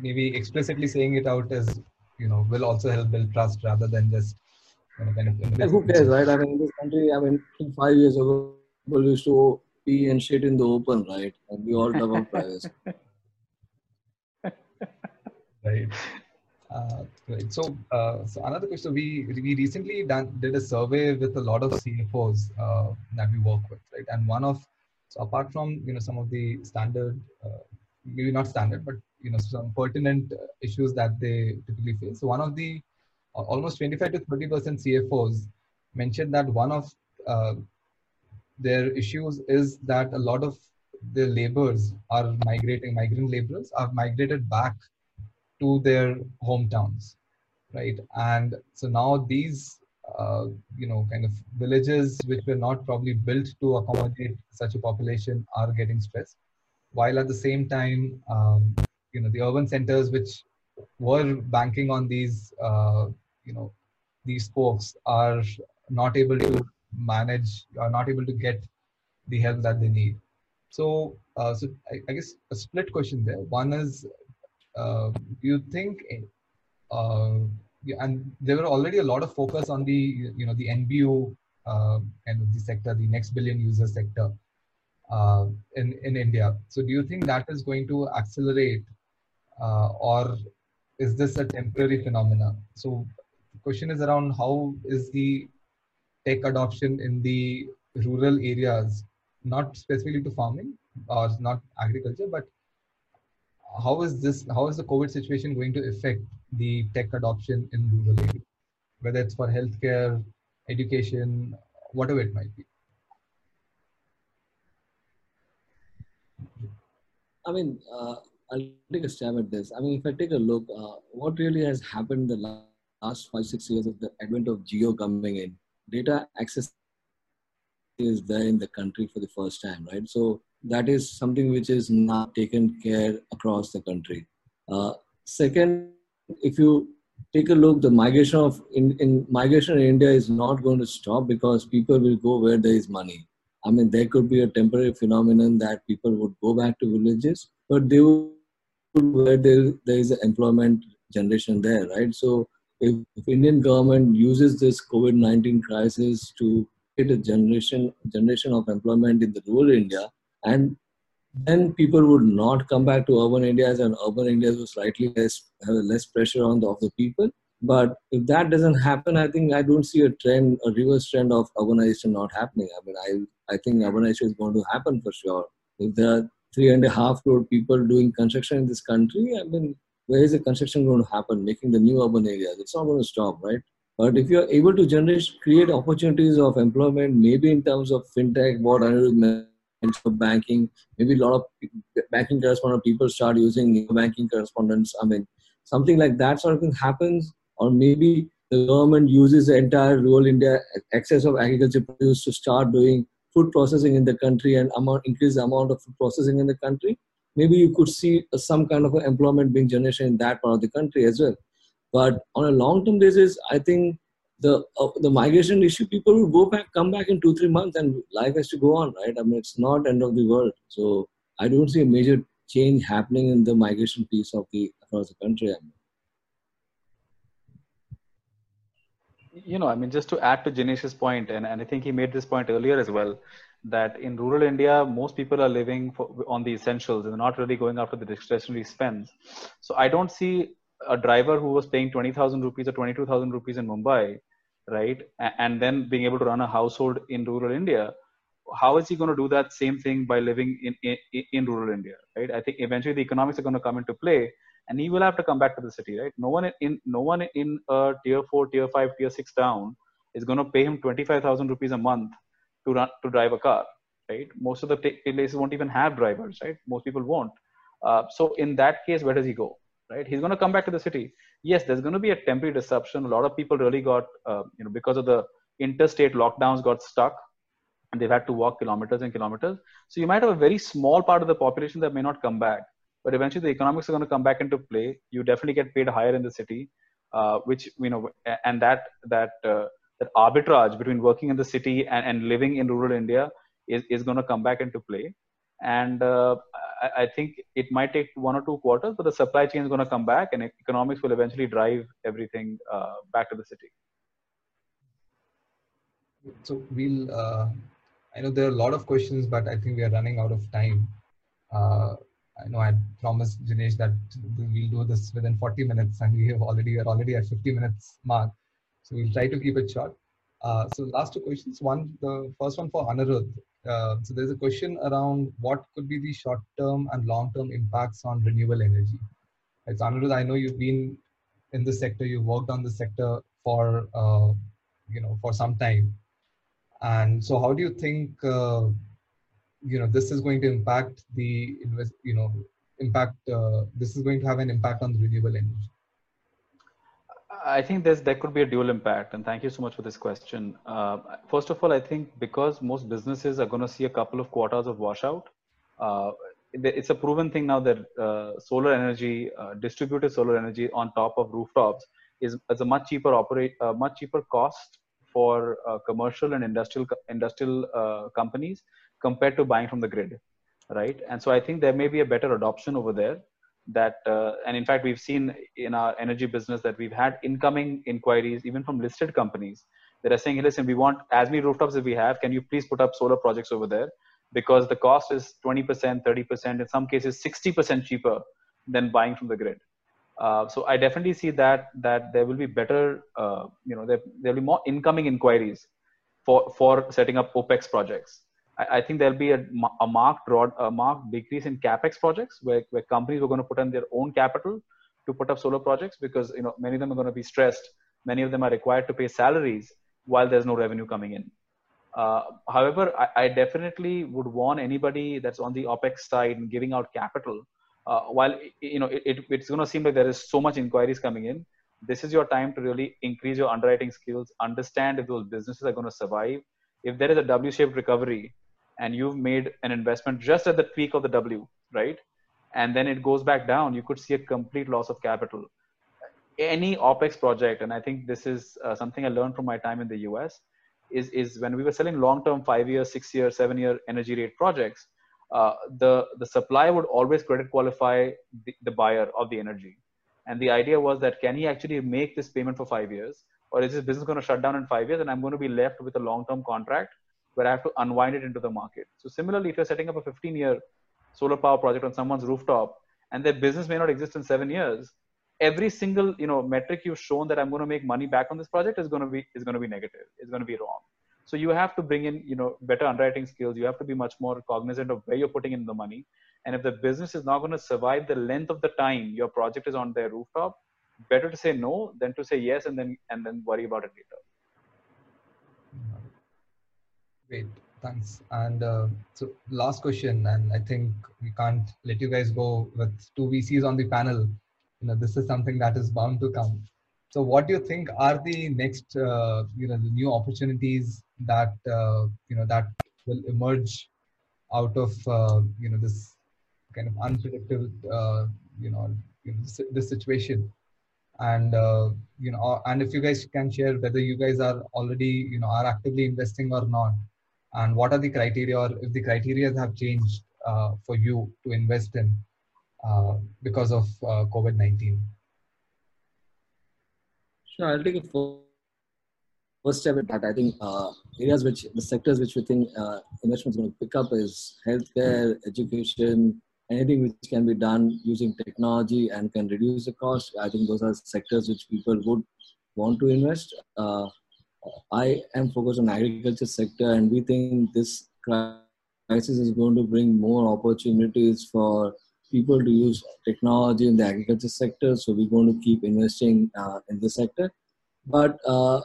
maybe explicitly saying it out as you know will also help build trust rather than just you know, kind of yeah, who cares right i mean in this country i mean five years ago people used to pee and shit in the open right and we all love our privacy right uh, right. So, uh, so another question. We we recently done, did a survey with a lot of CFOs uh, that we work with, right? And one of so apart from you know some of the standard, uh, maybe not standard, but you know some pertinent issues that they typically face. So one of the uh, almost 25 to 30 percent CFOs mentioned that one of uh, their issues is that a lot of the laborers are migrating, migrant laborers are migrated back to their hometowns, right? And so now these, uh, you know, kind of villages which were not probably built to accommodate such a population are getting stressed, while at the same time, um, you know the urban centers which were banking on these uh, you know these folks are not able to manage are not able to get the help that they need so uh, so I, I, guess a split question there one is you think uh, and there were already a lot of focus on the you know the nbu uh, and the sector the next billion user sector in in india so do you think that is going to accelerate uh, or is this a temporary phenomena? So the question is around how is the tech adoption in the rural areas, not specifically to farming or not agriculture, but how is this, how is the COVID situation going to affect the tech adoption in rural areas, whether it's for healthcare, education, whatever it might be? I mean, uh, I'll take a stab at this. I mean, if I take a look, uh, what really has happened the last five, six years of the advent of Jio coming in, data access is there in the country for the first time, right? So that is something which is not taken care across the country. Uh, second, if you take a look, the migration of in, in migration in India is not going to stop because people will go where there is money. I mean, there could be a temporary phenomenon that people would go back to villages, but they will where there, there is employment generation there, right? So if, if Indian government uses this COVID-19 crisis to create a generation generation of employment in the rural India, and then people would not come back to urban India, and urban India will slightly less have less pressure on the of the people. But if that doesn't happen, I think I don't see a trend, a reverse trend of urbanization not happening. I mean, I I think urbanization is going to happen for sure. If there are three and a half crore people doing construction in this country, I mean, where is the construction going to happen? Making the new urban areas. It's not going to stop, right? But if you're able to generate, create opportunities of employment, maybe in terms of fintech, what Anirudh banking, maybe a lot of banking correspondent people start using banking correspondents. I mean, something like that sort of thing happens, or maybe the government uses the entire rural India excess of agriculture produce to start doing food processing in the country and amount, increase the amount of food processing in the country, maybe you could see uh, some kind of employment being generated in that part of the country as well. But on a long-term basis, I think the uh, the migration issue, people will go back, come back in two three months, and life has to go on, right? I mean, it's not end of the world. So I don't see a major change happening in the migration piece of the across the country. I mean. you know, I mean, just to add to Jinesh's point, and, and I think he made this point earlier as well, that in rural India, most people are living for, on the essentials and not really going after the discretionary spends. So I don't see a driver who was paying 20,000 rupees or 22,000 rupees in Mumbai, right, and then being able to run a household in rural India. How is he going to do that same thing by living in, in, in rural India, right? I think eventually the economics are going to come into play and he will have to come back to the city right? No one in no one in a tier 4 tier 5 tier 6 town is going to pay him 25000 rupees a month to run to drive a car right? Most of the places won't even have drivers right? Most people won't. Uh, so in that case where does he go right? He's going to come back to the city. Yes, there's going to be a temporary disruption. A lot of people really got, uh, you know, because of the interstate lockdowns, got stuck, and they've had to walk kilometers and kilometers. So you might have a very small part of the population that may not come back, but eventually the economics are going to come back into play. You definitely get paid higher in the city, uh, which you know, and that that uh, that arbitrage between working in the city and, and living in rural India is, is going to come back into play. And uh, I, I, think it might take one or two quarters, but the supply chain is going to come back and economics will eventually drive everything uh, back to the city. So we'll, uh, I know there are a lot of questions, but I think we are running out of time. Uh, I know I promised Jinesh that we'll do this within 40 minutes and we have already, we are already at 50 minutes mark. So we'll try to keep it short. Uh, so last two questions. One, the first one for Anirudh. Uh, so there's a question around what could be the short-term and long-term impacts on renewable energy. As Anirudh, I know you've been in the sector, you've worked on the sector for uh, you know for some time, and so how do you think uh, you know this is going to impact the invest you know impact uh, this is going to have an impact on the renewable energy? I think there's there could be a dual impact, and thank you so much for this question. Uh, first of all, I think because most businesses are going to see a couple of quarters of washout, uh, it's a proven thing now that uh, solar energy, uh, distributed solar energy on top of rooftops, is, is a much cheaper operate, uh, much cheaper cost for uh, commercial and industrial industrial companies compared to buying from the grid, right? And so I think there may be a better adoption over there that uh, and in fact we've seen in our energy business that we've had incoming inquiries even from listed companies. That are saying hey, listen we want as many rooftops as we have can you please put up solar projects over there? Because the cost is 20% 30% in some cases 60% cheaper than buying from the grid. Uh, so i definitely see that that there will be better uh, you know there will be more incoming inquiries for for setting up opex projects I, think there'll be a, a marked a marked decrease in capex projects where, where companies are going to put in their own capital to put up solar projects because you know many of them are going to be stressed. Many of them are required to pay salaries while there's no revenue coming in. Uh, however, I, I, definitely would warn anybody that's on the opex side and giving out capital. Uh, while you know it, it, it's going to seem like there is so much inquiries coming in, this is your time to really increase your underwriting skills, understand if those businesses are going to survive. If there is a W-shaped recovery, and you've made an investment just at the peak of the W, right? And then it goes back down, you could see a complete loss of capital. Any OPEX project, and I think this is uh, something I learned from my time in the US, is, is when we were selling long term, five year, six year, seven year energy rate projects, uh, the, the supplier would always credit qualify the, the buyer of the energy. And the idea was that can he actually make this payment for five years? Or is this business going to shut down in five years and I'm going to be left with a long term contract where I have to unwind it into the market. So similarly, if you're setting up a 15 year solar power project on someone's rooftop and their business may not exist in seven years, every single you know metric you've shown that I'm going to make money back on this project is going to be is going to be negative. It's going to be wrong. So you have to bring in you know better underwriting skills. You have to be much more cognizant of where you're putting in the money. And if the business is not going to survive the length of the time your project is on their rooftop, better to say no than to say yes and then and then worry about it later. Great, thanks. And uh, so last question, and I think we can't let you guys go with two VCs on the panel. You know, this is something that is bound to come. So, what do you think are the next, uh, you know, the new opportunities that uh, you know that will emerge out of uh, you know this kind of unpredictable, uh, you know, you know this, this situation? and uh, you know and if you guys can share whether you guys are already you know are actively investing or not and what are the criteria or if the criteria have changed uh, for you to invest in uh, because of uh, COVID-19? Sure, I'll take a first step at that. I think uh, areas which the sectors which we think uh, investment is going to pick up is healthcare, education, anything which can be done using technology and can reduce the cost. I think those are sectors which people would want to invest. I am focused on agriculture sector, and we think this crisis is going to bring more opportunities for people to use technology in the agriculture sector. So we're going to keep investing uh, in this sector. But uh,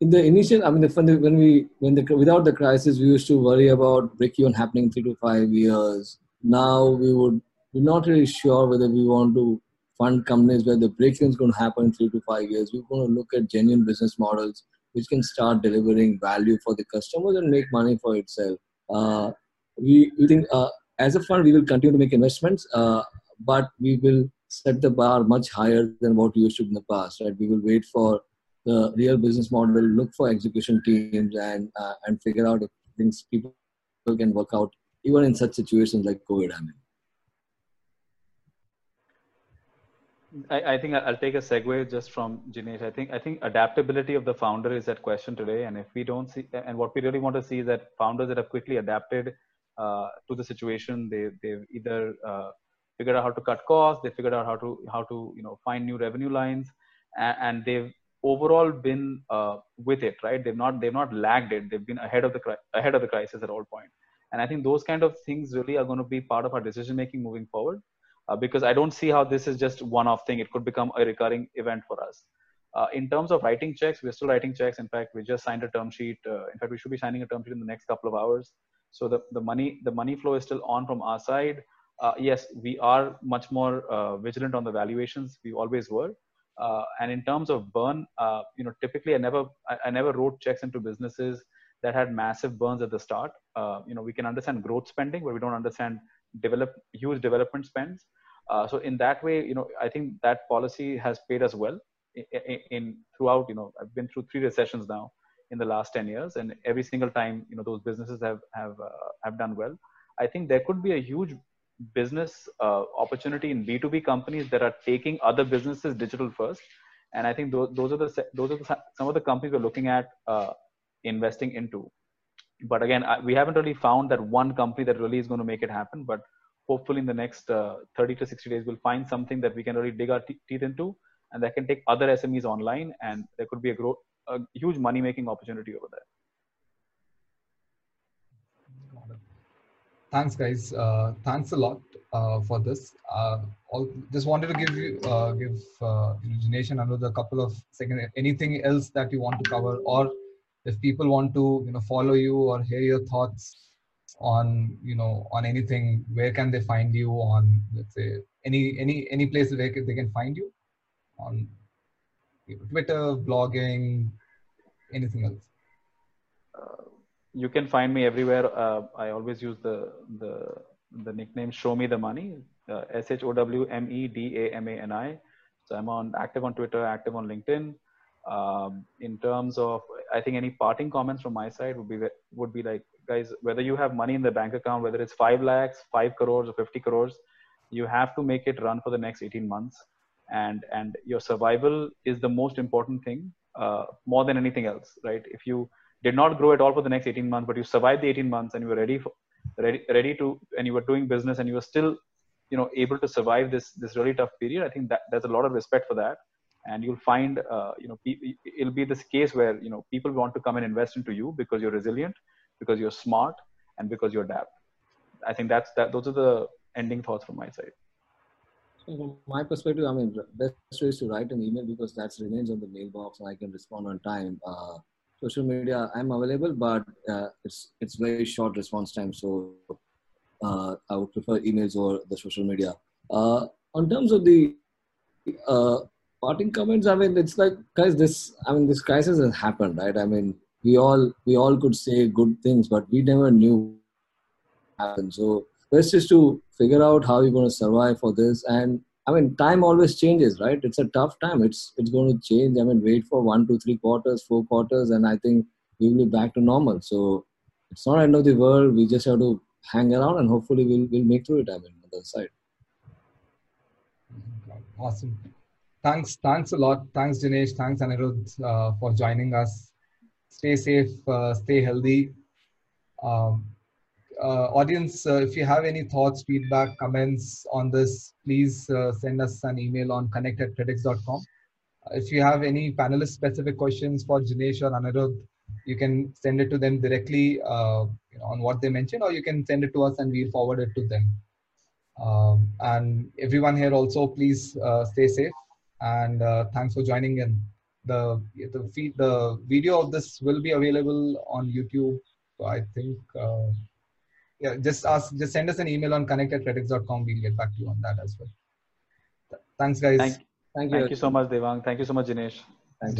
in the initial, I mean, the, when we when the without the crisis, we used to worry about break even happening three to five years. Now we would we're not really sure whether we want to fund companies where the break-in is going to happen in three to five years. We're going to look at genuine business models which can start delivering value for the customers and make money for itself. Uh, we, we think uh, as a fund we will continue to make investments, uh, but we will set the bar much higher than what we used to in the past. Right? We will wait for the real business model, look for execution teams, and uh, and figure out if things people can work out even in such situations like COVID. I mean. I, I, think I'll take a segue just from Jinesh. I think I think adaptability of the founder is that question today, and if we don't see, and what we really want to see is that founders that have quickly adapted uh, to the situation, they they've either uh, figured out how to cut costs, they figured out how to how to you know find new revenue lines, and, and they've overall been uh, with it, right? They've not they've not lagged it. They've been ahead of the ahead of the crisis at all point, and I think those kind of things really are going to be part of our decision making moving forward uh, because I don't see how this is just one-off thing. It could become a recurring event for us. Uh, in terms of writing checks, we're still writing checks. In fact, we just signed a term sheet. Uh, in fact, we should be signing a term sheet in the next couple of hours. So the, the money the money flow is still on from our side. Uh, yes, we are much more uh, vigilant on the valuations. We always were. And in terms of burn, you know, typically I never I, I, never wrote checks into businesses that had massive burns at the start. you know, we can understand growth spending, but we don't understand develop huge development spends. Uh, so in that way, you know, I think that policy has paid us well in, in, throughout. You know, I've been through three recessions now in the last 10 years, and every single time, you know, those businesses have have uh, have done well. I think there could be a huge business uh, opportunity in B2B companies that are taking other businesses digital first, and I think those, those are the those are the, some of the companies we're looking at uh, investing into. But again, I, we haven't really found that one company that really is going to make it happen. But hopefully in the next uh, 30 to 60 days we'll find something that we can really dig our teeth into and that can take other smes online and there could be a growth a huge money making opportunity over there. Thanks guys. Uh, thanks a lot uh, for this. Uh, all, just wanted to give you uh, give uh, Jinesh and another couple of seconds anything else that you want to cover or if people want to you know follow you or hear your thoughts on you know on anything where can they find you on let's say any any any place where they can find you? On twitter blogging anything else? You can find me everywhere. Uh, i always use the the the nickname show me the money uh, s h o w m e d a m a n i. So i'm on active on twitter active on linkedin. Um, in terms of i think any parting comments from my side would be would be like guys whether you have money in the bank account whether it's 5 lakhs 5 crores or 50 crores you have to make it run for the next 18 months. And and your survival is the most important thing uh, more than anything else right? If you did not grow at all for the next 18 months but you survived the 18 months and you were ready for ready ready to and you were doing business and you were still you know able to survive this this really tough period i think that there's a lot of respect for that and you'll find uh, you know it'll be this case where you know people want to come and invest into you because you're resilient because you're smart and because you're adapt i think that's that those are the ending thoughts from my side. So from my perspective i mean best way is to write an email because that remains on the mailbox and i can respond on time. Uh, social media i'm available but uh, it's it's very short response time so uh, i would prefer emails or the social media. Uh, on terms of the uh, parting comments i mean it's like guys this i mean this crisis has happened right? I mean we all we all could say good things but we never knew happened. So best is to figure out how you're going to survive for this. And i mean time always changes right? It's a tough time. It's it's going to change. I mean wait for one two three quarters four quarters and i think we will be back to normal. So it's not end of the world. We just have to hang around and hopefully we'll, we'll make through it i mean on the other side. Awesome thanks thanks a lot. Thanks Jinesh. Thanks Anirudh uh, for joining us. Stay safe uh, stay healthy. Um, uh, audience uh, if you have any thoughts feedback comments on this please uh, send us an email on connect at if you have any panelist specific questions for Jinesh or Anirudh you can send it to them directly uh, on what they mentioned or you can send it to us and we'll forward it to them. Um, and everyone here also please stay safe and uh, thanks for joining in. The the feed the video of this will be available on YouTube. So I think uh, yeah, just ask just send us an email on connect at credix.com. We'll get back to you on that as well. Thanks, guys. Thank, Thank you. thank you so much, Devang. Thank you so much, Jinesh.